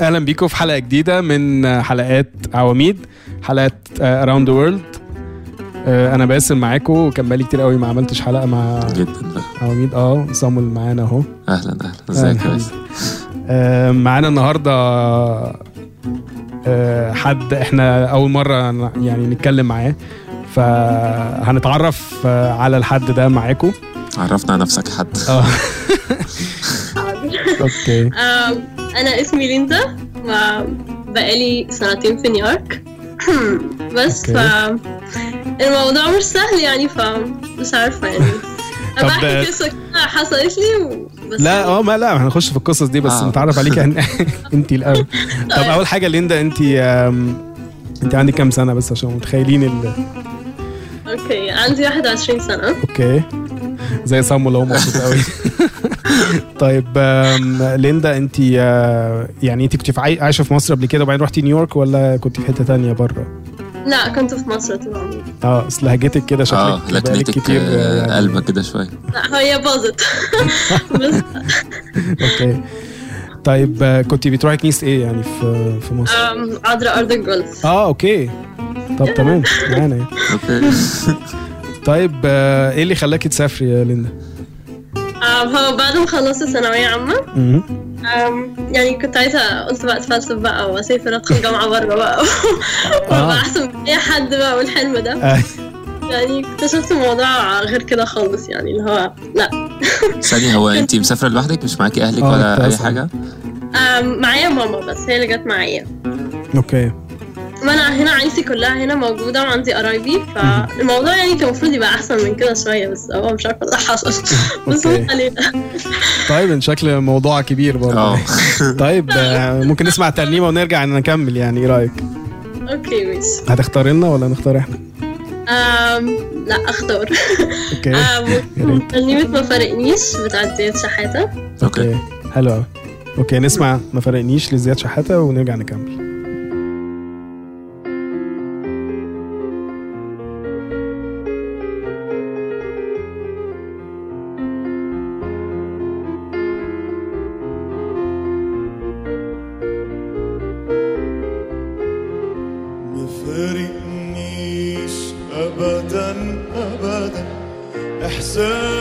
أهلا بيكم في حلقة جديدة من حلقات عواميد حلقات around the world أنا باسم معاكم وكان بقالي كتير قوي ما عملتش حلقة مع جدعان عواميد. آه صامول معانا أهو. أهلا أهلا. ازيك يا باسم آه، معانا النهارده آه، حد إحنا أول مرة يعني نتكلم معاه. فهنتعرف آه، على الحد ده معاكم. عرفنا على نفسك حد. آه. okay. أنا اسمي ليندا وبقالي سنتين في نيويورك. بس ف. الموضوع مش سهل يعني فمش عارفة يعني. طب- أنا بحكي قصة كده حصلت لي و... بس لا آه ما لا هنخش في القصص دي بس آه. نتعرف عليك عن انت الأول. طب أول حاجة ليندا انت انت عندك كام سنة بس عشان متخيلين ال... okay عندي 21 سنة. okay. زي صامول اهو مبسوط قوي طيب ليندا انت آه، يعني انت كنت عايشة في مصر قبل كده وبعدين رحتي نيويورك ولا كنت في حتة تانية بره؟ لا كنت في مصر طول عمري. آه اصل لهجتك كده شكلك آه لكنتك كتير آه، يعني- قلبة كده شوية. لا هي باظت. بس. okay. طيب آه، كنت بتروحي كنيسة إيه يعني في في مصر؟ عذراء أرض الجولف. آه okay. طب تمام معانا يعني. okay. طيب آه، إيه اللي خلاكي تسافري يا ليندا؟ هو بعد ما خلصت ثانوية عامة يعني كنت عايزة قلت بقى أتفلسف بقى وأسافر أدخل جامعة بره بقى. وابقى احسن من أي حد بقى والحلم ده. آه، يعني اكتشفت الموضوع غير كده خالص يعني اللي هو لأ. ثانية هو انت مسافرة لوحدك؟ مش معاكي أهلك آه، ولا أي. حاجة؟ معايا ماما بس هي اللي جت معايا. أوكي. ما أنا هنا عيلتي كلها هنا موجودة وعندي قرايبي فالموضوع يعني كان المفروض يبقى أحسن من كده شوية بس هو مش عارفة اللي حصل. بس. ما علينا. طيب إن شكل موضوع كبير برضه. آه. طيب آه، ممكن نسمع ترنيمة ونرجع نكمل يعني إيه رأيك؟ أوكي ماشي. هتختار لنا ولا نختار إحنا؟ أم، لا أختار. أوكي. ترنيمة ما فرقنيش بتاعت زياد شحاتة. Okay. حلو قوي okay نسمع ما فرقنيش لزياد شحاتة ونرجع نكمل.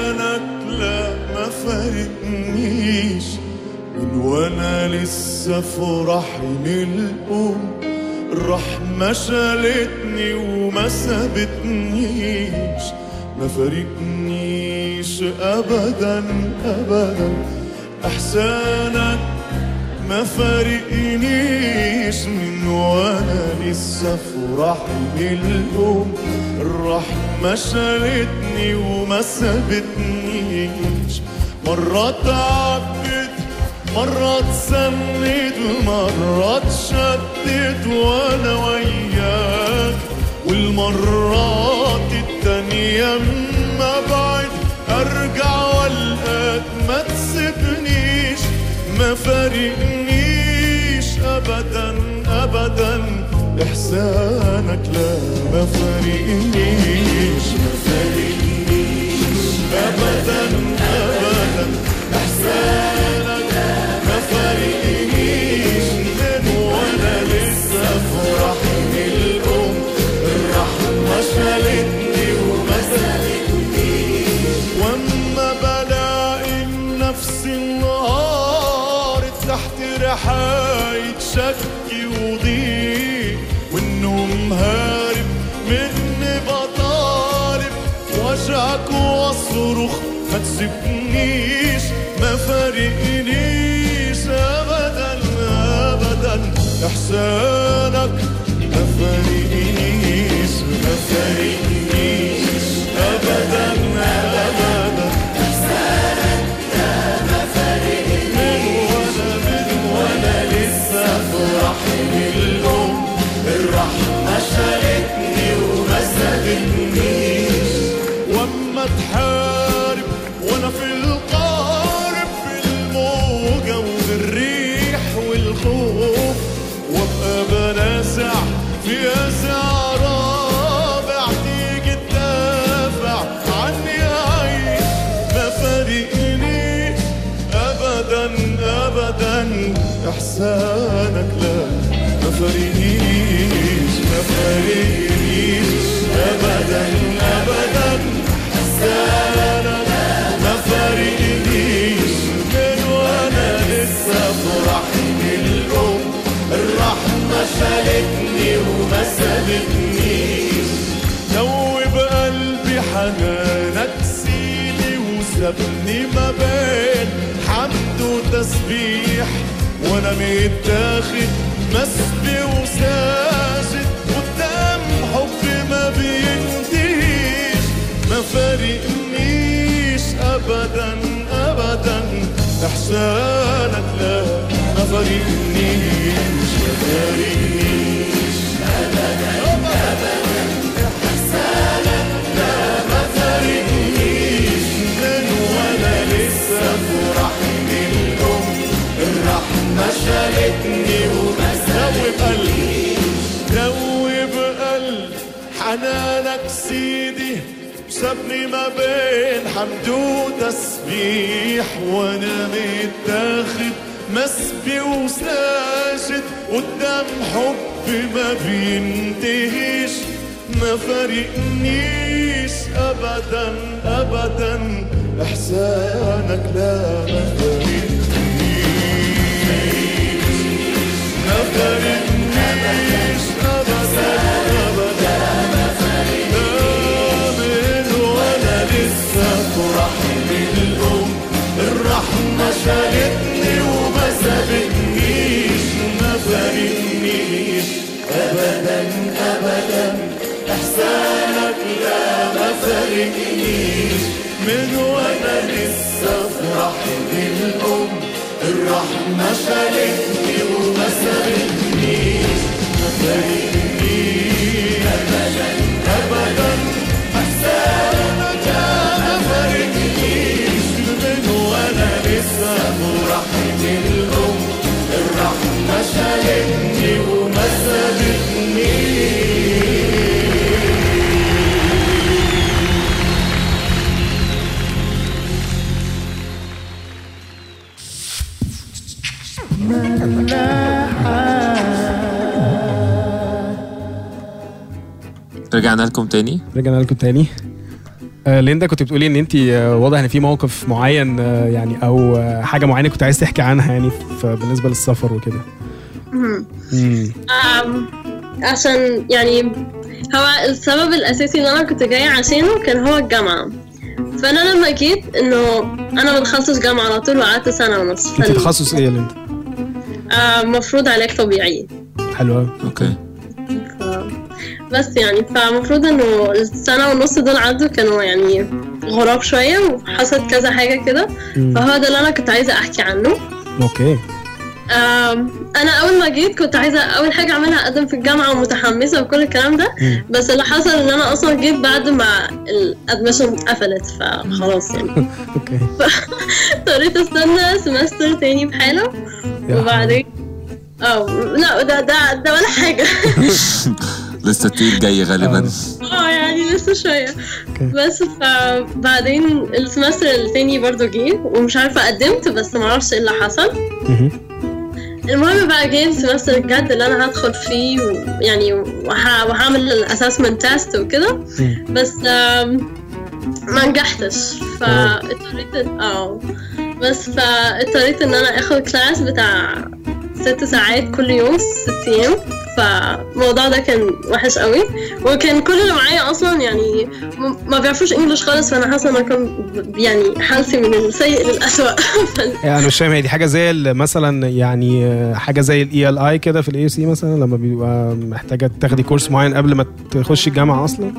احسانك لا ما فارقنيش من وأنا لسه في رحم الأم الرحمة شالتني وما سابتنيش. ما فارقنيش ابدا ابدا. أحسانك ما فارقنيش من وأنا لسه في رحم الأم. الرحمة شالتني وما سابتنيش. مرات عبت مرات سند مرات شدت وأنا وياك. والمرات التانية اما بعد أرجع والقاك ما تسيبنيش ما فارقنيش ابدا ابدا. إحسانك لا ما فارقنيش. ما فارقنيش. ابدا ابدا. إحسانك ما فارقنيش. من وأنا لسه في رحم الأم. الرحمة شالتني وما سالتنيش. وأما بلاقي نفسي النهار رحاية شكي وضيق والنوم هارب مني بطالب وجعك واصرخ ما تسيبنيش ما فارقنيش ابدا ابدا. إحسانك شالتني وما سابتنيش قلبي حنانك وسابني ما بين حمد وتسبيح وأنا متاخد مسبي فارقنيش ابدا ابدا. إحسانك لا ما فارقنيش ما فارقنيش سابني ما بين حمد وتسبيح وأنا متاخد مسبي وساجد قدام حب ما بينتهيش. ما فارقنيش ابدا ابدا. إحسانك لا ما فارقنيش ما فارقنيش ابدا. شالتني وما ابدا ابدا احسانك لا ما من وأنا لسه في رحم الام الرحمة شالتني رجعنا لكم تاني؟ رجعنا لكم تاني. آه ليندا كنت بتقولي إن انت آه واضح إن في موقف معين آه يعني أو آه حاجة معينة كنت عايز تحكي عنها يعني في بالنسبة للسفر وكده. عشان يعني هو السبب الأساسي اللي أنا كنت جاية عشانه كان هو الجامعة. فأنا لما جيت إنه أنا ما دخلتش جامعة على طول وقعدت سنة ونص. انت تخصص إيه يا ليندا؟ المفروض علاج طبيعي. حلو أوكي. بس يعني فالمفروض إنه السنة ونص دول عدوا كانوا يعني غراب شوية وحصلت كذا حاجة كده. فهو ده اللي أنا كنت عايزة أحكي عنه. Okay. أنا أول ما جيت كنت عايزة أول حاجة أعملها أقدم في الجامعة ومتحمسة وكل الكلام ده. بس اللي حصل إن أنا أصلا جيت بعد ما ال admission قفلت فخلاص يعني. Okay. اضطريت أستنى semester تاني بحالة. وبعدين آه لا ده ده ده ولا حاجة. لسه التقيل جاي غالبا. آه. يعني لسه شوية. بس فبعدين ال semester التاني برضو جه ومش عارفة قدمت بس معرفش إيه اللي حصل. مهم. المهم بقى جه ال semester الجد اللي أنا هدخل فيه ويعني وه- وهعمل ال assessment test وكده. بس ما نجحتش. فاضطريت آه. بس فاضطريت إن أنا آخد class بتاع ست ساعات كل يوم ست أيام. فالموضوع ده كان وحش قوي. وكان كل اللي معايا أصلا يعني ما بيعرفوش English خالص فأنا حاسة إن كان يعني حالتي من السيء للاسوء يعني أنا مش فاهم هي دي حاجة زي مثلا يعني حاجة زي ال ELI كده في ال EC مثلا لما بيبقى محتاجة تاخدي course معين قبل ما تخشي الجامعة أصلا؟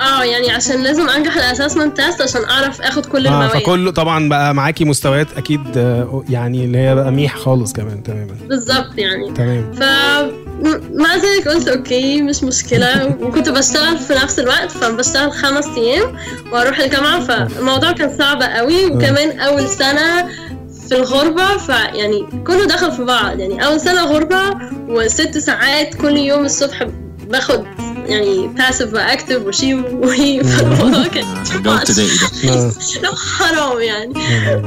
آه يعني عشان لازم انجح ال assessment test عشان اعرف اخد كل آه المواد. فكله طبعا بقى معاكي مستويات أكيد آه، يعني اللي هي بقى ميح خالص كمان تماما. بالظبط يعني. تمام. ف مع ذلك قلت okay مش مشكلة. وكنت بشتغل في نفس الوقت فبشتغل خمس أيام وأروح الجامعة فالموضوع كان صعب قوي. وكمان أول سنة في الغربة فيعني كله دخل في بعض. يعني أول سنة غربة وست ساعات كل يوم الصبح باخد يعني passive و active و she و he فالموضوع كان جو ابتدائي ده آه. لا حرام يعني.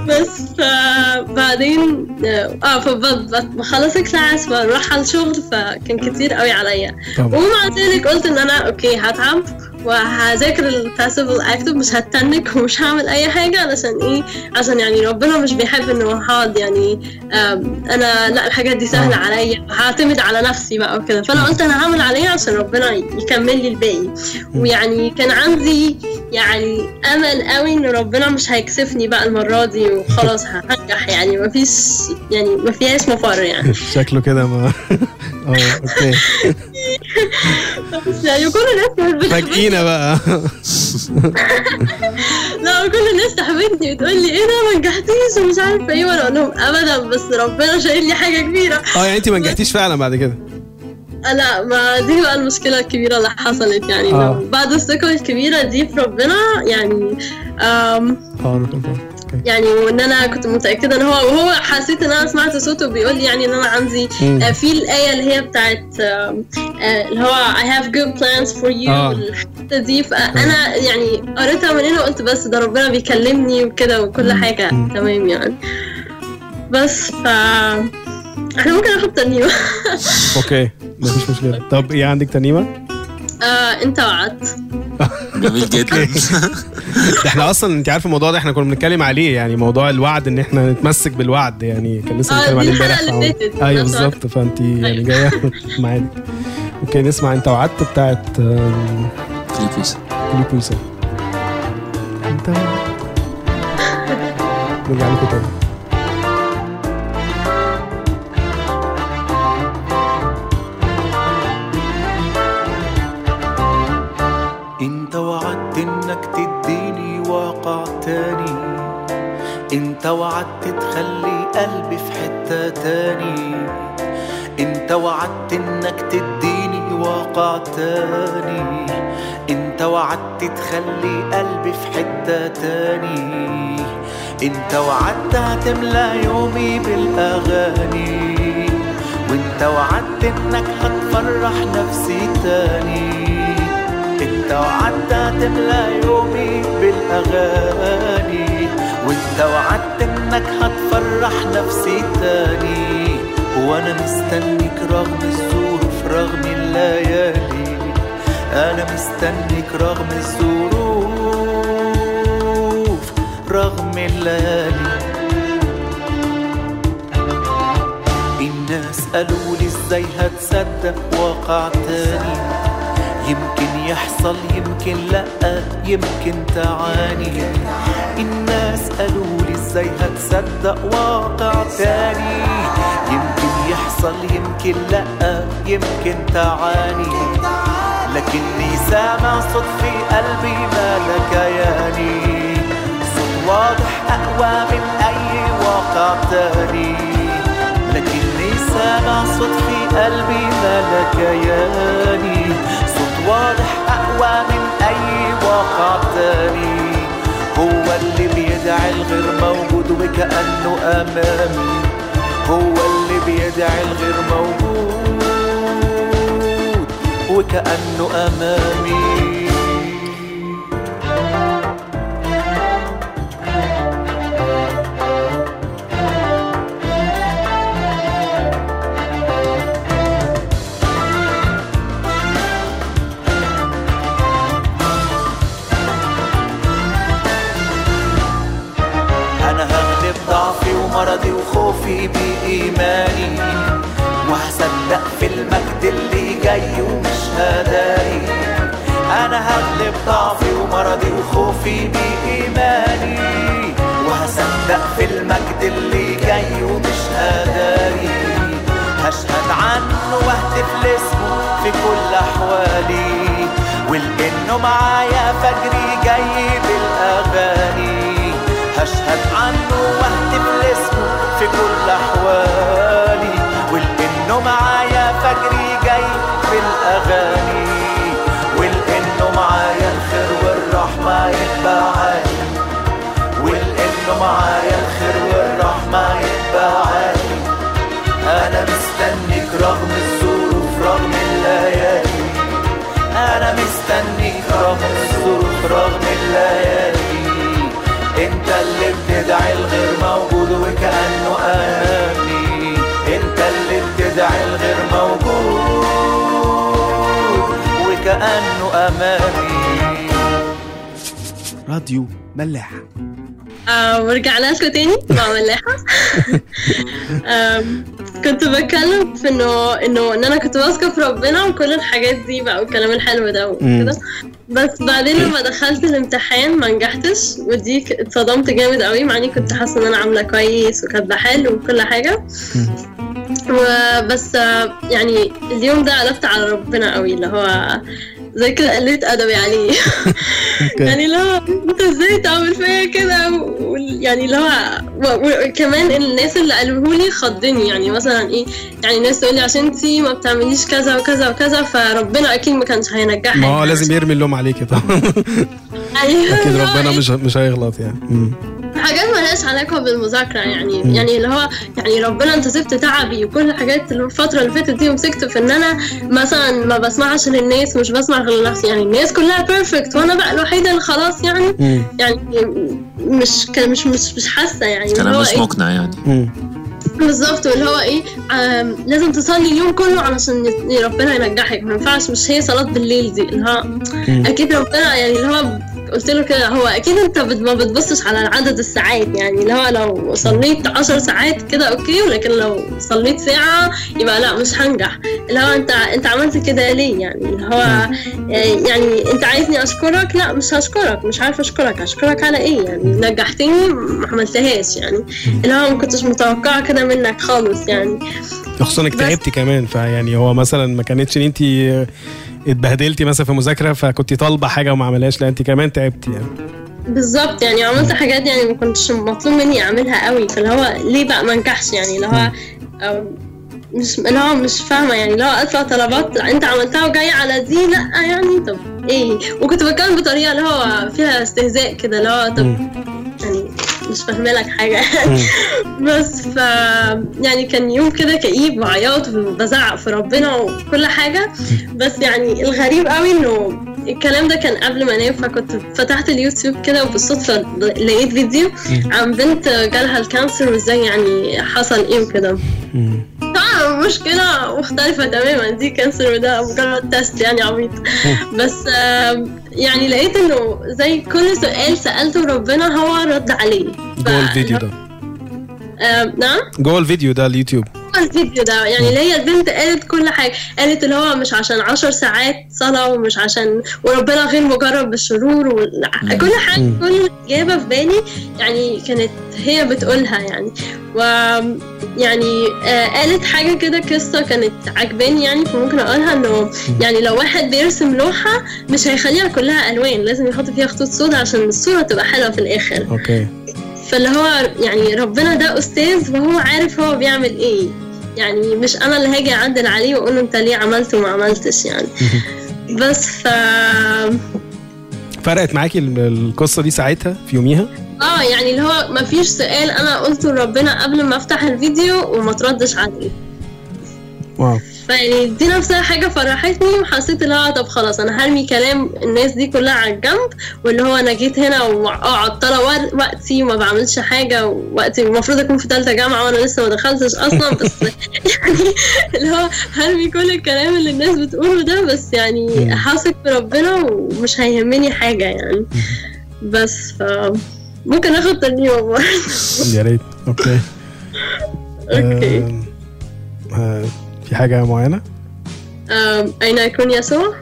بس فبعدين آه فبخلص ال class بروح على الشغل فكان كتير قوي عليا. ومع ذلك قلت إن أنا okay هتعب. وهذاكر ال passive وال active مش هتنك ومش هعمل أي حاجة علشان إيه؟ عشان يعني ربنا مش بيحب إنه هقعد يعني أنا لا الحاجات دي سهلة آه. عليا هعتمد على نفسي بقى وكده. فأنا قلت أنا هعمل عليا عشان ربنا يكمل لي الباقي. ويعني كان عندي يعني أمل قوي إن ربنا مش هيكسفني بقى المرة دي وخلاص هنجح يعني. مفيش يعني ما فيهاش مفر يعني. شكله كده ما آه أوكي. بس يعني كل الناس فاجئينا بقى. لا كل الناس تحبتني وتقول لي إيه ده ما نجحتيش ومش عارفة إيه. وأنا أقول لهم ابدا بس ربنا شايل لي حاجة كبيرة. آه يعني انت ما نجحتيش فعلا بعد كده؟ آه، لا ما دي بقى المشكلة الكبيرة اللي حصلت. يعني آه. بعد الثقة الكبيرة دي في ربنا يعني آم يعني وإن أنا كنت متأكدة إن هو وهو حسيت إن أنا سمعت صوته بيقول لي يعني إن أنا عندي. آه، في الآية اللي هي بتاعت آه، اللي هو I have good plans for you آه. والحتة دي فأنا يعني قريتها من هنا وقلت بس ده ربنا بيكلمني وكده وكل حاجة. تمام يعني بس ف إحنا ممكن ناخد ترنيمه Okay مفيش مشكلة طب إيه عندك ترنيمه؟ آه، انت وعدت جميل جدا ده إحنا أصلا انت عارف الموضوع ده إحنا كنا بنتكلم عليه يعني موضوع الوعد ان إحنا نتمسك بالوعد يعني كان لسه آه، بنتكلم عليه امبارح اللي أهو. فاتت. أيوه. بالظبط فأنت يعني أيوة. جاية معانا okay نسمع انت وعدت بتاعت فيليب ويسا انت نرجع لكم تاني انت وعدت تخلي قلبي في حتة تاني. انت وعدت انك تديني واقع تاني. انت وعدت تخلي قلبي في حتة تاني. انت وعدت هتملى يومي بالأغاني. وانت وعدت انك هتفرح نفسي تاني. انت وعدت هتملى يومي بالأغاني. وانت وعدت إنك هتفرح نفسي تاني. وأنا مستنيك رغم الظروف رغم الليالي. أنا مستنيك رغم الظروف رغم الليالي. الناس قالوا لي إزاي هتصدق واقع تاني؟ يمكن يحصل يمكن لا يمكن تعاني. الناس قالوا لي إزاي هتصدق واقع تاني؟ يمكن يحصل يمكن لا يمكن تعاني. لكني سامع صوت في قلبي مالك ياني. صوت واضح أقوى من أي واقع تاني. لكني سامع صوت في قلبي مالك ياني. صوت واضح أقوى من أي واقع تاني. هو اللي بيدعي الغير موجود وكأنه أمامي هو اللي بيدعي الغير موجود وكأنه أمامي وخوفي بإيماني. وهصدق في المجد اللي جاي ومش هداري أنا هغلب ضعفي ومرضي وخوفي بإيماني. وهصدق في المجد اللي جاي ومش هداري هشهد عنه واهتف لاسمه في كل أحوالي. ولأنه معايا فجري جاي بالأغاني. هشهد عنه واهتف لاسمه في كل أحوالي ولأنه معايا فجري جاي بالأغاني ولأنه معايا الخير والرحمة يتبعاني ولأنه معايا الخير والرحمة راديو ملاح آه ورجعنا لكم تاني؟ مع ملاحة. كنت بتكلم في انه إنه إن أنا كنت واثقة في ربنا وكل الحاجات دي بقى والكلام الحلو ده وكده. بس بعدين لما دخلت الامتحان ما نجحتش ودي اتصدمت جامد قوي مع إني كنت حاسة إن أنا عاملة كويس وكاتبة حلو وكل حاجة. وبس آه، يعني اليوم ده قلبت على ربنا قوي اللي هو زي كده قلت ادبي عليه يعني اللي هو أنت إزاي تعمل فيا كده؟ يعني و- وكمان الناس اللي قالوه لي خضني. يعني مثلا إيه يعني الناس تقول لي عشان أنت ما بتعمليش كذا وكذا وكذا فربنا أكيد ما كانش هينجحك. ما هو يعني. لازم يرمي اللوم عليكي طبعا أيوة، أكيد ربنا إيه، مش مش هيغلط يعني. حاجات مالهاش علاقة بالمذاكرة يعني؟ يعني اللي هو يعني ربنا انت سبت تعبي وكل الحاجات اللي الفترة اللي فاتت دي ومسكت في ان أنا مثلا ما بسمعش للناس مش بسمع غير لنفسي يعني الناس كلها perfect وأنا بقى الوحيدة اللي خلاص يعني مم. يعني مش مش مش مش حاسة يعني. كلام مش إيه، مقنع يعني. مم. بالظبط. واللي هو إيه؟ لازم تصلي اليوم كله علشان ربنا ينجحك. ما ينفعش مش هي صلاة بالليل دي. اللي هو أكيد ربنا يعني اللي هو قلت له كده هو أكيد أنت ما بتبصش على عدد الساعات يعني اللي هو لو صليت عشر ساعات كده okay ولكن لو صليت ساعة يبقى لا مش هنجح. اللي هو أنت أنت عملت كده ليه؟ يعني اللي هو آه، يعني أنت عايزني أشكرك؟ لا مش هشكرك مش عارفه أشكرك. هشكرك على إيه؟ يعني نجحتني ما عملتهاش يعني. اللي هو ما كنتش متوقعة كده منك خالص يعني. خصوصا إنك تعبتي كمان فيعني هو مثلا ما كانتش إن انت اتبهدلتي مثلا في مذاكرة فكنت طالبة حاجة وما عملهاش لا انت كمان تعبتي يعني. بالظبط يعني عملت حاجات يعني ما كنتش مطلوب مني أعملها قوي فاللي هو ليه بقى ما نجحش يعني؟ اللي هو مش اللي هو مش فاهمة يعني اللي هو أطلع طلبات أنت عملتها وجاي على دي لا يعني طب إيه؟ وكنت بتكلم بطريقة اللي هو فيها استهزاء كده اللي هو طب مش فاهمه لك حاجة بس ف يعني كان يوم كده كئيب وعياط وبزعق في ربنا وكل حاجة. بس يعني الغريب قوي إنه الكلام ده كان قبل ما أنام فكنت فتحت اليوتيوب كده وبالصدفة لقيت فيديو عن بنت جالها ال cancer وإزاي يعني حصل إيه وكده. مشكلة مختلفة تماما. دي cancer وده مجرد test يعني عبيط. بس يعني لقيت إنه زي كل سؤال سألته ربنا هو رد عليه. ف- جوه الفيديو ده. نعم؟ جوه الفيديو ده اليوتيوب. الفيديو ده. يعني اللي هي البنت قالت كل حاجة. قالت اللي هو مش عشان عشر ساعات صلاة ومش عشان وربنا غير مجرب بالشرور وكل كل حاجة كل إجابة في بالي يعني كانت هي بتقولها يعني. و يعني آه قالت حاجة كده قصة كانت عجباني يعني فممكن أقولها إنه يعني لو واحد بيرسم لوحة مش هيخليها كلها ألوان لازم يحط فيها خطوط سودا عشان الصورة تبقى حلوة في الآخر. أوكي. فاللي هو يعني ربنا ده أستاذ وهو عارف هو بيعمل إيه. يعني مش أنا اللي هاجي أعدل عليه وأقول له أنت ليه عملت وما عملتش يعني. بس ف فرقت معاكي ال- القصة دي ساعتها في يوميها؟ آه يعني اللي هو ما فيش سؤال أنا قلته لربنا قبل ما أفتح الفيديو وما تردش عليه. واو. فيعني دي نفسها حاجة فرحتني وحسيت اللي هو طب خلاص أنا هرمي كلام الناس دي كلها على الجنب واللي هو أنا جيت هنا وعطلة ور- وقتي وما بعملش حاجة ووقتي المفروض أكون في تالتة جامعة وأنا لسه ما دخلتش أصلا بس يعني اللي هو هرمي كل الكلام اللي الناس بتقوله ده بس يعني هثق في ربنا ومش هيهمني حاجة يعني. بس ف ممكن آخد تاني يوم يا ريت. Okay. Okay. آم، آه، في حاجة معينة؟ آم، أين يكون يسوع؟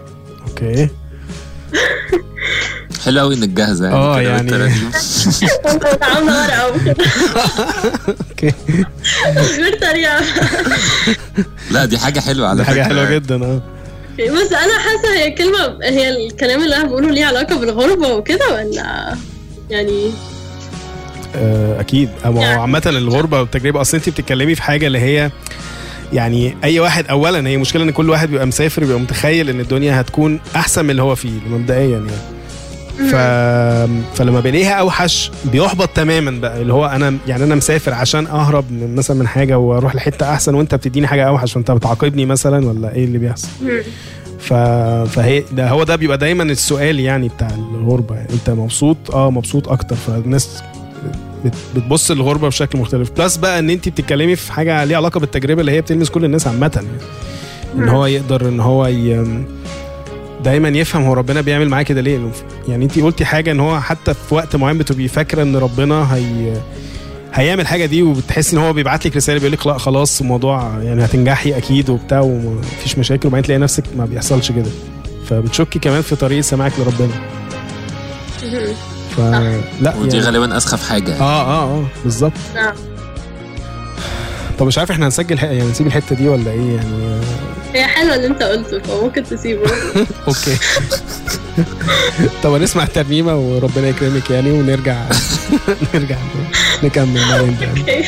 Okay. حلو قوي إنك جاهزة يعني كده يعني-. كنت عاملة ورقة وكده okay. غير طريقة لا دي حاجة حلوة على دي حاجة. حلوة جدا آه. بس أنا حاسة هي كلمة هي الكلام اللي أنا بقوله ليه علاقة بالغربة وكده ولا يعني؟ آه، أكيد. هو يعني- عامة الغربة والتجربة أصل انت بتتكلمي في حاجة اللي هي يعني أي واحد اولا هي مشكلة إن كل واحد بيبقى مسافر بيبقى متخيل إن الدنيا هتكون أحسن من اللي هو فيه مبدئيا يعني. ف... فلما بيلاقيها أوحش بيحبط تماما بقى اللي هو أنا يعني أنا مسافر عشان أهرب من مثلا من حاجة وأروح لحتة أحسن وأنت بتديني حاجة أوحش فأنت بتعاقبني مثلا ولا إيه اللي بيحصل؟ ف... فهي ده هو ده بيبقى دايما السؤال يعني بتاع الغربة يعني. أنت مبسوط؟ آه مبسوط أكتر فالناس بتبص للغربة بشكل مختلف. بلس بقى إن انت بتتكلمي في حاجة ليها علاقة بالتجربة اللي هي بتلمس كل الناس عامة يعني. إن هو يقدر إن هو ي... دايما يفهم هو ربنا بيعمل معاه كده ليه. يعني انت قلتي حاجة إن هو حتى في وقت معين بتبقي فاكرة إن ربنا هي هيعمل الحاجة دي وبتحس إن هو بيبعت لك رسالة بيقول لك لأ خلاص الموضوع يعني هتنجحي أكيد وبتاع ومفيش مشاكل. وبعدين تلاقي نفسك ما بيحصلش كده. فبتشكي كمان في طريقه سماعك لربنا. فلا ودي يعني غالبا أسخف حاجة آه آه آه بالظبط. نعم. طب مش عارف إحنا هنسجل يعني نسيب الحتة دي ولا إيه يعني؟ هي حلوة اللي أنت قلته فممكن تسيبه. Okay. طب هنسمع الترنيمة وربنا يكرمك يعني ونرجع نرجع نكمل. بعدين تاني. Okay.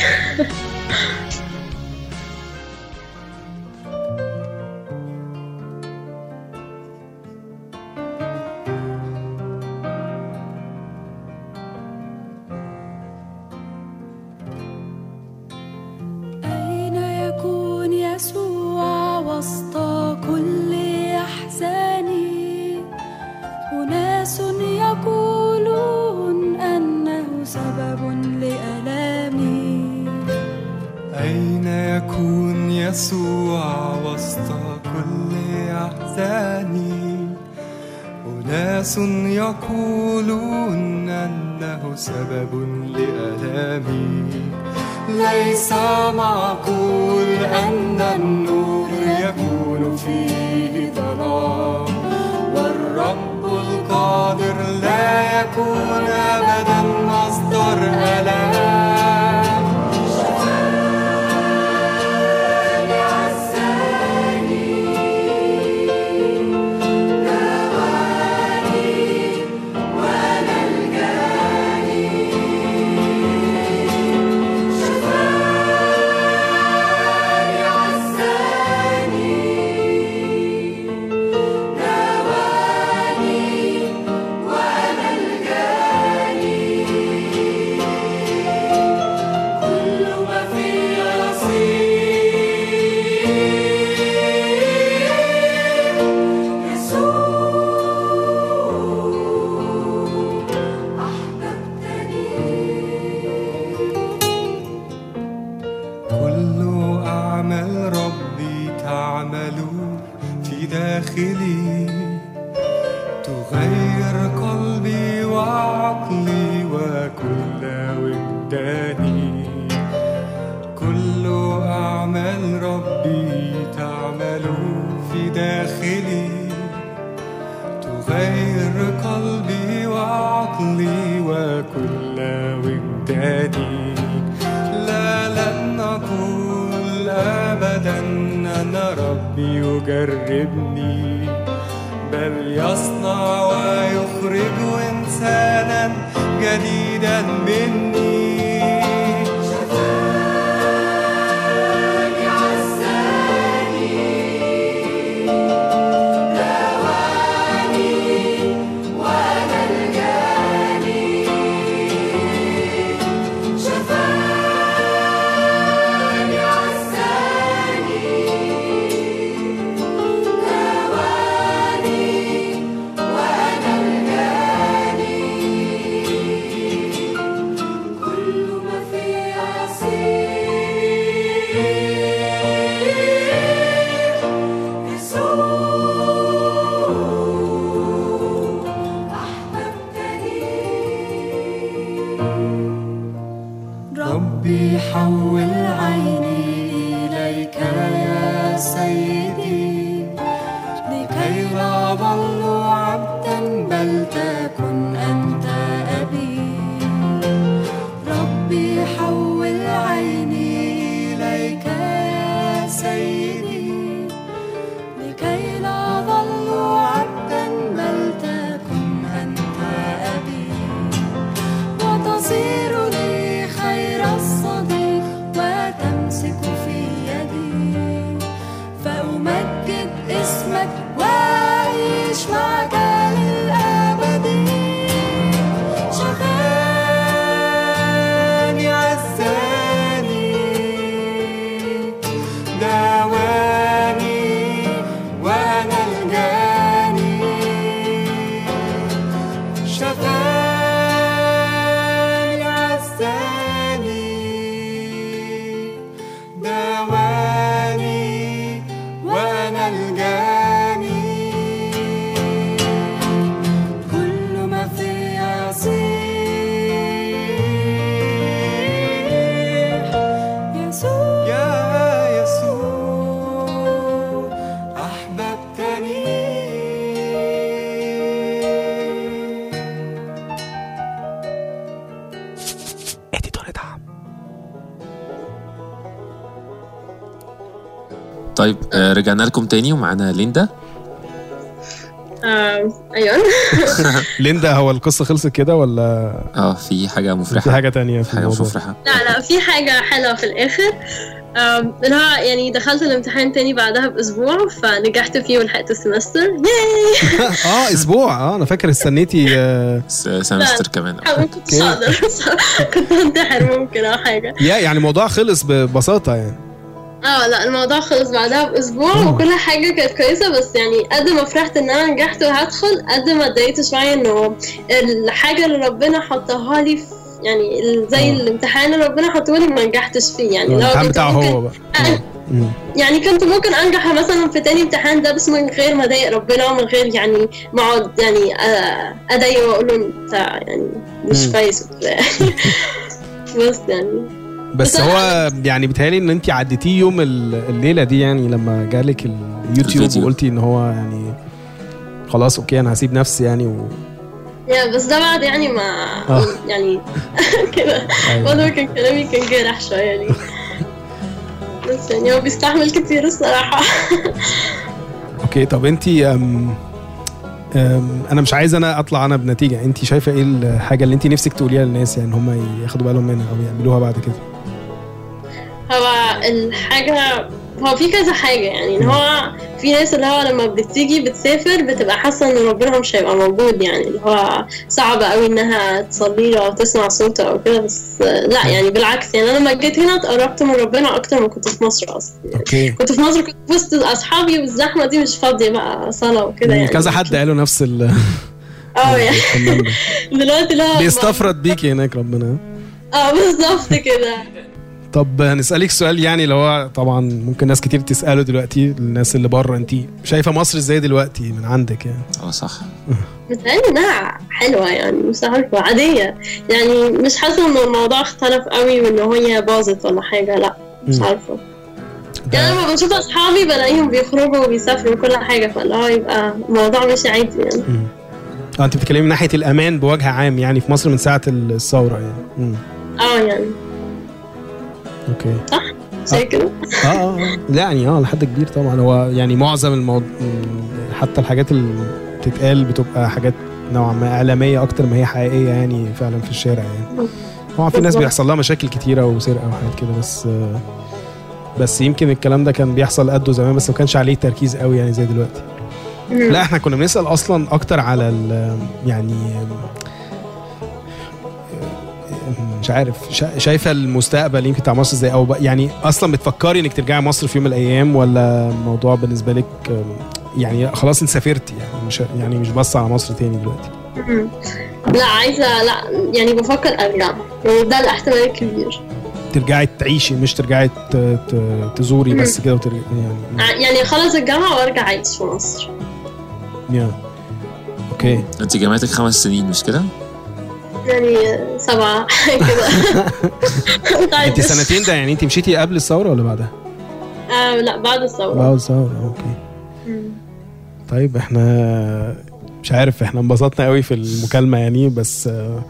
تغير قلبي وعقلي وكل وجداني لا لن نقول أبدا أن ربي يجربني بل يصنع ويخرج إنسانا جديدا مني. رجعنا لكم تاني ومعانا ليندا. آه، أيوه. ليندا هو القصة خلصت كده ولا؟ آه في حاجة مفرحة. في حاجة تانية في حاجة مش مفرحة. لا لا في حاجة حلوة في الآخر. آم، اللي هو يعني دخلت الامتحان تاني بعدها بأسبوع فنجحت فيه ولحقت ال semester. Yay آه أسبوع. آه أنا فاكر استنيتي آه semester كمان. ما كنتش كنت هنتحر ممكن أو حاجة. يا يعني الموضوع خلص ببساطة يعني. آه لا الموضوع خلص بعدها بأسبوع وكل حاجة كانت كويسة بس يعني قد ما فرحت إن أنا نجحت وهدخل قد ما اتضايقت شوية إنه الحاجة اللي ربنا حطها لي في يعني زي. الامتحان اللي ربنا حطه لي ما نجحتش فيه يعني لو الامتحان كنت بتاعه هو بقى. يعني كنت ممكن أنجح مثلا في تاني امتحان ده بس من غير ما أضايق ربنا ومن غير يعني ما أقعد يعني أضايقه وأقول له أنت يعني مش. كويس. بس يعني بس هو يعني بيتهيألي إن انت عديتيه يوم ال- الليلة دي يعني لما جالك اليوتيوب الفيديو. وقلتي إن هو يعني خلاص okay أنا هسيب نفسي يعني و... yeah بس ده بعد يعني ما آه. يعني كده. بعد ما كان كلامي كان جارح شوية لي بس يعني هو بيستحمل كتير الصراحة. okay طب انت أم أم أنا مش عايز أنا أطلع أنا بنتيجة. انت شايفة إيه الحاجة اللي انت نفسك تقوليها للناس يعني هم ياخدوا بالهم منها أو يعملوها بعد كده؟ هو الحاجة هو في كذا حاجة يعني إن هو في ناس اللي هو لما بتيجي بتسافر بتبقى حاسة إن ربنا مش هيبقى موجود يعني اللي هو صعب قوي إنها تصلي له أو تسمع صوته أو كده بس لا يعني بالعكس يعني أنا لما جيت هنا اتقربت من ربنا أكتر ما كنت في مصر أصلا أوكي. كنت في مصر كنت وسط أصحابي والزحمة دي مش فاضية بقى صلاة وكده يعني. كذا حد قالوا نفس ال آه يعني. دلوقتي لا بيستفرد بيكي هناك ربنا. آه بالظبط كده. طب هنسألك سؤال يعني اللي هو طبعا ممكن ناس كتير تسأله دلوقتي الناس اللي بره انت شايفة مصر إزاي دلوقتي من عندك يعني؟ آه صح. متهيألي انها حلوة يعني مش عارفة عادية. يعني مش حاسة ان الموضوع اختلف قوي وان هي باظت ولا حاجة لا مش. عارفة. يعني لما بشوف أصحابي بلاقيهم بيخرجوا وبيسافروا وكل حاجة فاللي هو يبقى الموضوع ماشي عادي يعني. آه انت بتتكلمي من ناحية الأمان بوجه عام يعني في مصر من ساعة الثورة يعني. آه يعني. أوكي زي كده آه آه آه. لا يعني آه لحد كبير طبعا هو يعني معظم الموضوع حتى الحاجات اللي بتتقال بتبقى حاجات نوعا ما إعلامية أكتر ما هي حقيقية يعني فعلا في الشارع يعني طبعا في ناس. بيحصل لها مشاكل كتيرة وسرقة وحاجات كده بس بس يمكن الكلام ده كان بيحصل قده زمان بس ما كانش عليه تركيز قوي يعني زي دلوقتي. لا إحنا كنا بنسأل أصلا أكتر على ال يعني مش عارف. شا- شايفة المستقبل يمكن بتاع مصر إزاي؟ أو ب- يعني أصلا بتفكري إنك ترجعي مصر في يوم من الأيام ولا الموضوع بالنسبة لك يعني خلاص أنت سافرتي؟ يعني مش يعني مش بص على مصر تاني دلوقتي. لا عايزة لا يعني بفكر أرجع. يعني ده الاحتمال الكبير. ترجعي تعيشي مش ترجعي ت- ت- تزوري بس كده وترجعي يعني. يعني اخلص الجامعة وأرجع أعيش في مصر. yeah. okay. أنت جامعتك خمس سنين مش كده؟ يعني سبعة كده. انت سنتين ده يعني انت مشيتي قبل الثورة ولا بعدها؟ آه لا بعد الثورة. بعد الثورة okay. مم. طيب إحنا مش عارف إحنا انبسطنا قوي في المكالمة يعني بس آه،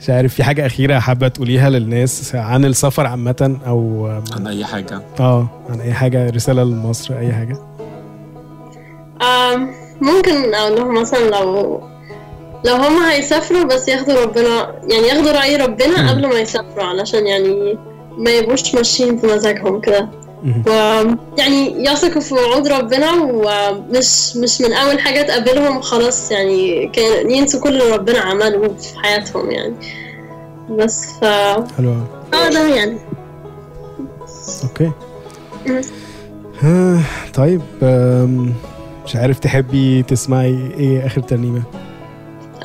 مش عارف في حاجة أخيرة حابة تقوليها للناس عن السفر عامة أو عن أي حاجة؟ آه عن أي حاجة رسالة لمصر أي حاجة؟ آم، ممكن أقول لهم مثلا لو لو هم هيسافروا بس ياخدوا ربنا يعني ياخدوا رأي ربنا قبل ما يسافروا علشان يعني ما يبقوش ماشيين في مزاجهم كده. ويعني يثقوا في وعود ربنا ومش مش من أول حاجة تقابلهم خلاص يعني كان ينسوا كل اللي ربنا عمله في حياتهم يعني بس ف حلو. آه ده يعني okay. آه، طيب مش عارف تحبي تسمعي إيه آخر ترنيمة آه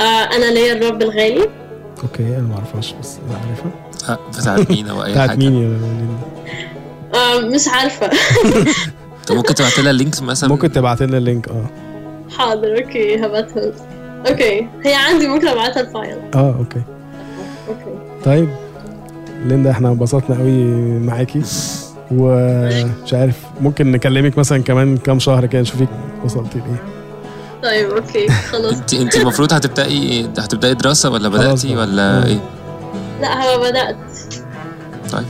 أنا ليا الرب الغالي. okay أنا ما أعرفهاش بس أنا عارفها. آه، بتاعت مين أو أي بتاعت حاجة. مين يا ليندا؟ آه مش عارفة. طب ممكن تبعت لها ال link مثلا؟ ممكن تبعت لنا ال link آه. حاضر okay هبعتها. okay هي عندي ممكن أبعتها ال file. آه okay. okay. طيب ليندا إحنا انبسطنا قوي معاكي. ومش عارف ممكن نكلمك مثلا كمان كام شهر كده نشوفك وصلتي لإيه. طيب okay خلاص. انت انت المفروض هتبدأي هتبدأي دراسة ولا بدأتي. ولا. إيه؟ لا هو بدأت. طيب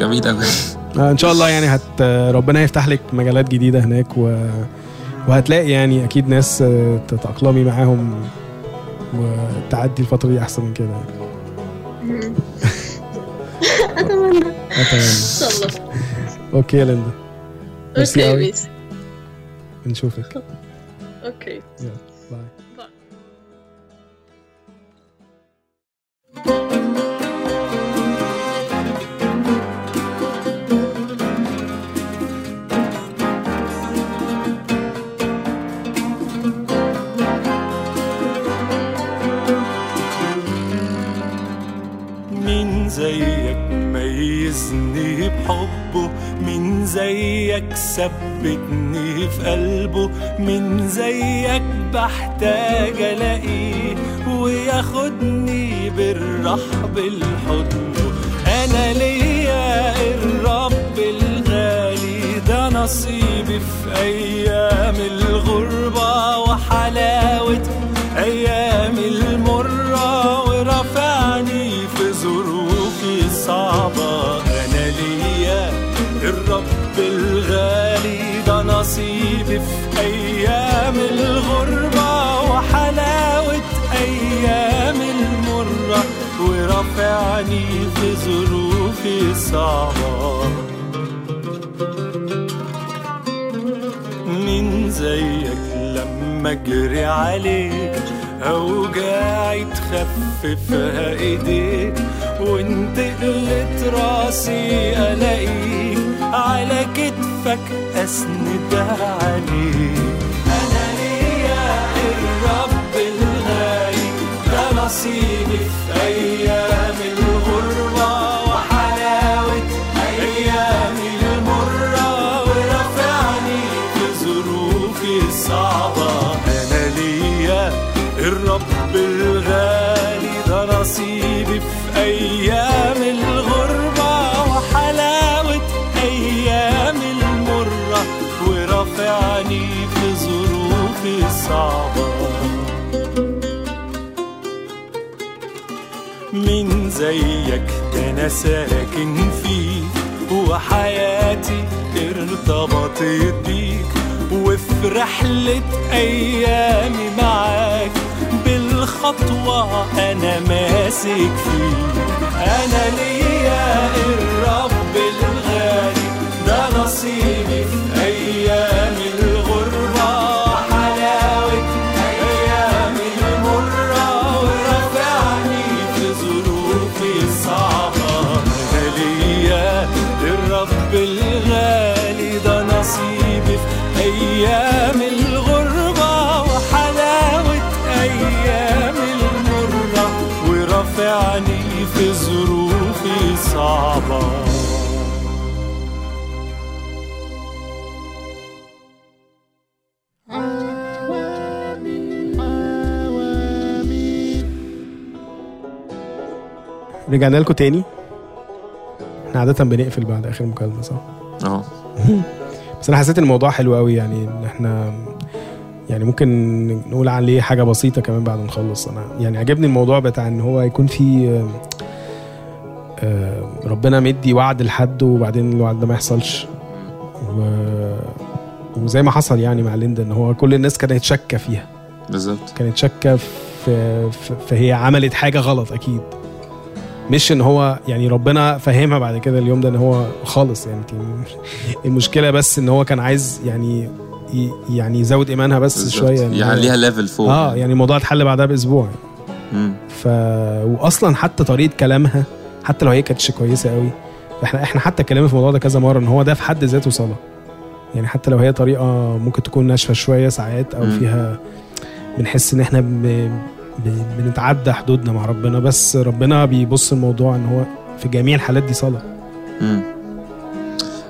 جميل قوي آه، إن شاء الله يعني هت ربنا يفتح لك مجالات جديدة هناك و... وهتلاقي يعني أكيد ناس آه، تتأقلمي معاهم وتعدي الفترة دي أحسن من كده. أتمنى. أتمنى. إن شاء الله. okay يا ليندا. merci okay. merci نشوفك. okay يلا زيك ثبتني في قلبه مين زيك بحتاج ألاقيه وياخدني بالرحب الحضن. أنا ليا الرب الغالي ده نصيبي في أيام ورفعني في ظروفي الصعبه مين زيك لما أجري عليك اوجاعي تخففها إيديك وانت قلت راسي ألاقيك. على كتفك اسندها عليك. زيك ده أنا ساكن فيه وحياتي ارتبطت بيك. وفي رحلة أيامي معاك بالخطوة أنا ماسك فيك. أنا ليا الرب ظروفي صعبة. رجعنا لكم تاني. إحنا عادة بنقفل بعد آخر مكالمة صح؟ آه. بس أنا حسيت إن الموضوع حلو قوي يعني إن إحنا يعني ممكن نقول عليه حاجة بسيطة كمان بعد ما نخلص. أنا يعني عجبني الموضوع بتاع إن هو يكون في ربنا مدي وعد لحد وبعدين الوعد ده ما يحصلش. و وزي ما حصل يعني مع ليندا إن هو كل الناس كانت شاكة فيها. بالظبط. كانت شاكة في في- فهي عملت حاجة غلط أكيد. مش إن هو يعني ربنا فهمها بعد كده اليوم ده إن هو خالص يعني. المشكلة بس إن هو كان عايز يعني يعني يزود إيمانها بس بالظبط. شوية يعني ليها level فوق. آه يعني الموضوع اتحل بعدها بأسبوع. مم. ف واصلا حتى طريقة كلامها حتى لو هي كانتش كويسة قوي إحنا إحنا حتى اتكلمنا في الموضوع ده كذا مرة إن هو ده في حد ذاته صلاه يعني حتى لو هي طريقة ممكن تكون ناشفة شوية ساعات أو. فيها بنحس إن إحنا ب... بنتعدى حدودنا مع ربنا بس ربنا بيبص الموضوع إن هو في جميع الحالات دي صلاه مم.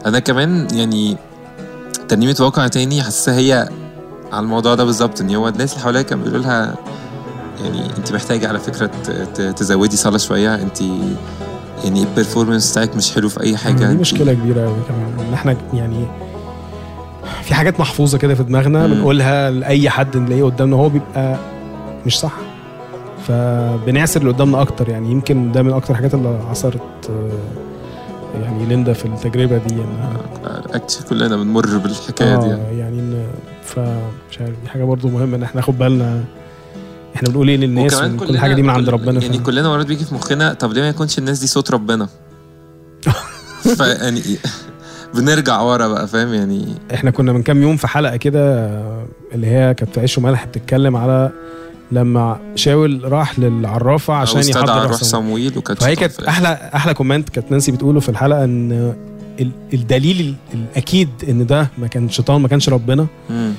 أنا كمان يعني ترنيمه واقع تاني حاسسها هي على الموضوع ده بالظبط إن هو الناس اللي حواليها كانوا بيقولوا لها يعني انت محتاجة على فكرة تزودي صلاة شوية انت يعني ال performance بتاعك مش حلو في أي حاجة دي مشكلة كبيرة قوي كمان إن إحنا يعني في حاجات محفوظة كده في دماغنا. بنقولها لأي حد نلاقيه قدامنا هو بيبقى مش صح فبنعثر اللي قدامنا أكتر يعني يمكن ده من أكتر الحاجات اللي عثرت آه، يعني ليندا في التجربة دي يعني اكشلي كلنا بنمر بالحكاية دي يعني. آه يعني إن فمش عارف دي حاجة برضو مهمة إن إحنا ناخد بالنا إحنا بنقول إيه للناس كل حاجة دي من عند ربنا يعني ف- كلنا مرات بيجي في مخنا طب ليه ما يكونش الناس دي صوت ربنا فيعني بنرجع ورا بقى فاهم يعني إحنا كنا من كام يوم في حلقة كده اللي هي كانت في عيش وملح بتتكلم على لما شاول راح للعرافة عشان يحضر روح صمويل. وكانت فهي كانت. أحلى أحلى كومنت كانت نانسي بتقوله في الحلقة إن ال- الدليل ال- الأكيد إن ده ما كان شيطان ما كانش ربنا مم.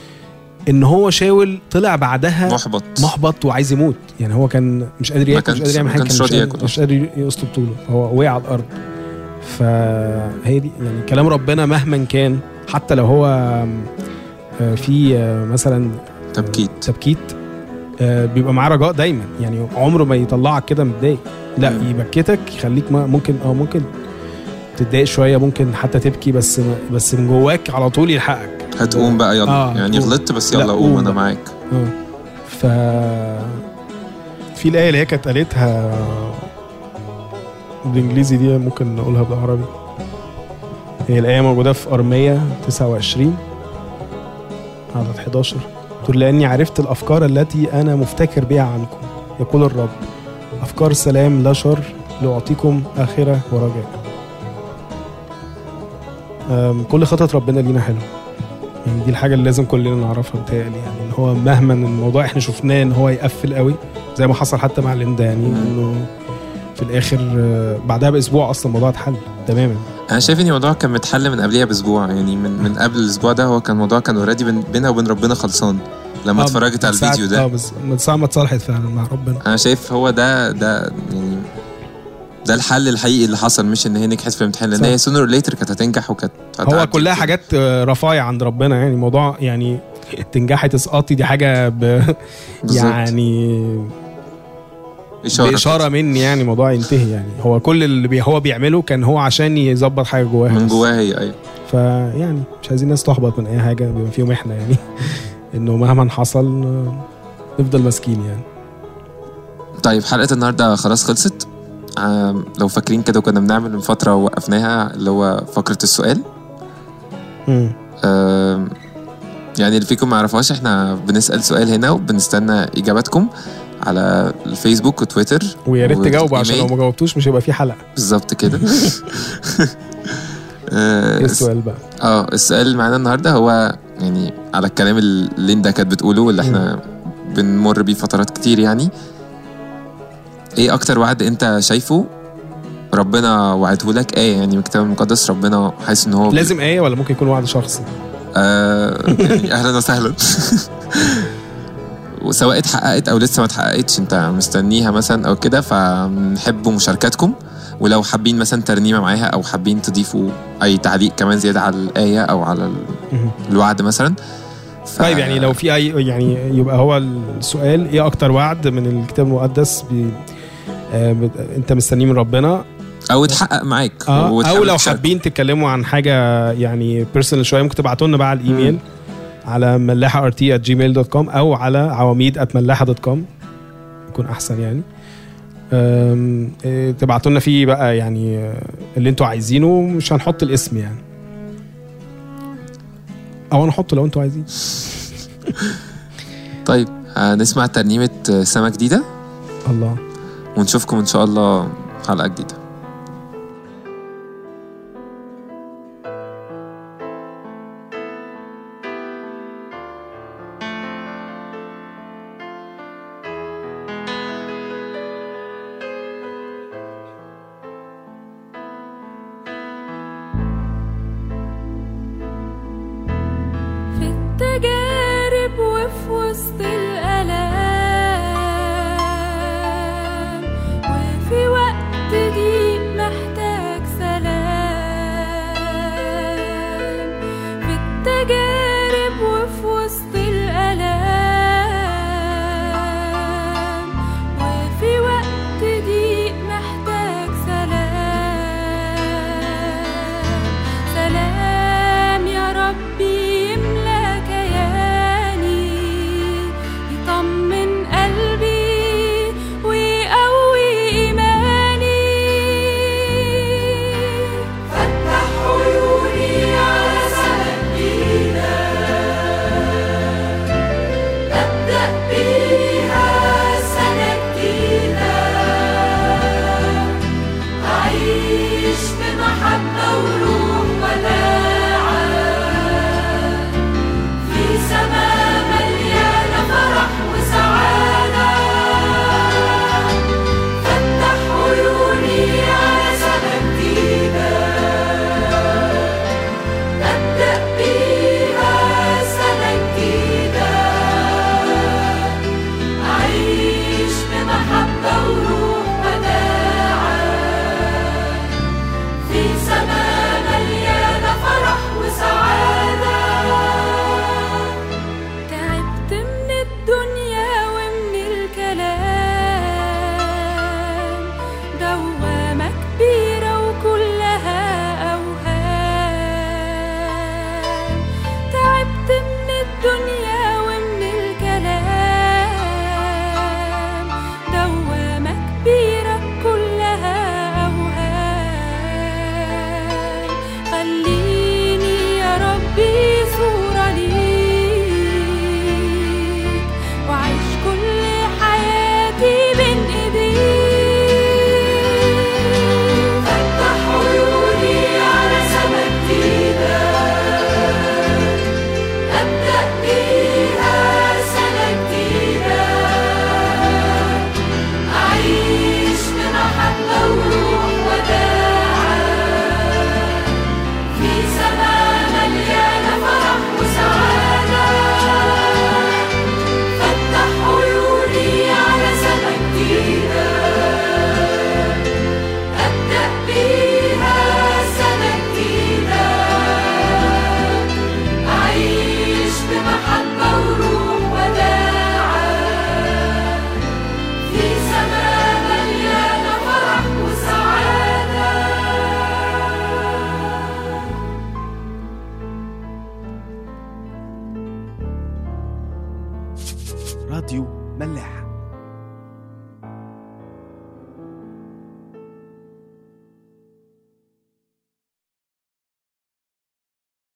إن هو شاول طلع بعدها محبط. محبط وعايز يموت. يعني هو كان مش قادر ياكل مش قادر يعمل حاجة كان مش قادر. مش قادر يسلب طوله. فهو وقع على الأرض. فهي دي يعني كلام ربنا مهما كان حتى لو هو آه، في آه، مثلا تبكيت. تبكيت آه، بيبقى معاه رجاء دايما. يعني عمره ما يطلعك كده متضايق لا. يبكتك يخليك ممكن آه ممكن تتضايق شوية ممكن حتى تبكي بس بس من جواك على طول يلحقك. هتقوم بقى يلا. آه، يعني قوم. غلطت بس لا، يلا قوم قوم أنا. معاك. آه. ف في الآية اللي هي كانت قالتها بالإنجليزي دي ممكن نقولها بالعربي. هي الآية موجودة في أرمية 29 عدد 11 تقول لأني عرفت الأفكار التي أنا مفتكر بها عنكم يقول الرب. أفكار سلام لا شر لأعطيكم آخرة ورجاء. كل خطط ربنا لينا حلوة. يعني دي الحاجة اللي لازم كلنا نعرفها بتهيألي يعني ان هو مهما الموضوع إحنا شفناه إن هو يقفل قوي زي ما حصل حتى مع ليندا يعني. إنه في الآخر آه، بعدها بأسبوع أصلا الموضوع اتحل تماما. أنا شايف إن الموضوع كان متحل من قبلها بأسبوع يعني من من قبل الأسبوع ده هو كان الموضوع كان already بين بينها وبين ربنا خلصان لما آه، اتفرجت على الفيديو آه ده بس من ساعة ما اتصالحت فعلا مع ربنا. أنا شايف هو ده ده يعني ده الحل الحقيقي اللي حصل مش إن هي نجحت في الامتحان لأن. هي sooner later كانت هتنجح وكانت هو كلها. حاجات آه، رفايع عند ربنا يعني موضوع يعني تنجحي تسقطي دي حاجة ب. يعني إشارة بإشارة مني يعني الموضوع ينتهي يعني هو كل اللي بي هو بيعمله كان هو عشان يظبط حاجة جواها من. جواها هي أيوه فيعني مش عايزين الناس تحبط من أي حاجة بما فيهم إحنا يعني إنه مهما حصل نفضل ماسكين يعني طيب حلقة النهارده خلاص خلصت لو فاكرين كده كنا بنعمل من فترة ووقفناها اللي هو فقرة السؤال. مم. آم، يعني اللي فيكم ما يعرفهاش إحنا بنسأل سؤال هنا وبنستنى إجاباتكم على الفيسبوك وتويتر ويا ريت تجاوبوا عشان لو. ما جاوبتوش مش هيبقى في حلقة. بالظبط كده. آه، إيه السؤال بقى؟ آه السؤال اللي معانا النهارده هو يعني على الكلام اللي ليندا كانت بتقوله واللي إحنا بنمر بيه فترات كتير يعني. إيه أكتر وعد انت شايفه ربنا وعده لك؟ إيه يعني من الكتاب المقدس ربنا حاسس ان هو لازم إيه ولا ممكن يكون وعد شخصي آه يعني أهلا وسهلا. وسواء اتحققت أو لسه ما اتحققتش انت مستنيها مثلا أو كده فنحب مشاركاتكم. ولو حابين مثلا ترنيمة معاها أو حابين تضيفوا اي تعليق كمان زيادة على الآية أو على. الوعد مثلا ف... طيب يعني لو في اي يعني يبقى هو السؤال إيه أكتر وعد من الكتاب المقدس بي انت مستنيه من ربنا؟ أو اتحقق معاك. آه أو لو. حابين تتكلموا عن حاجة يعني personal شوية ممكن تبعتوا لنا بقى على الإيميل. على ملاحة at Gmail dot com أو على عواميد ملاحة dot com يكون أحسن يعني. إيه، تبعتوا لنا فيه بقى يعني آه، اللي أنتوا عايزينه. مش هنحط الاسم يعني. أو نحطه لو أنتوا عايزين. طيب هنسمع ترنيمة سما جديدة. الله. ونشوفكم إن شاء الله حلقة جديدة.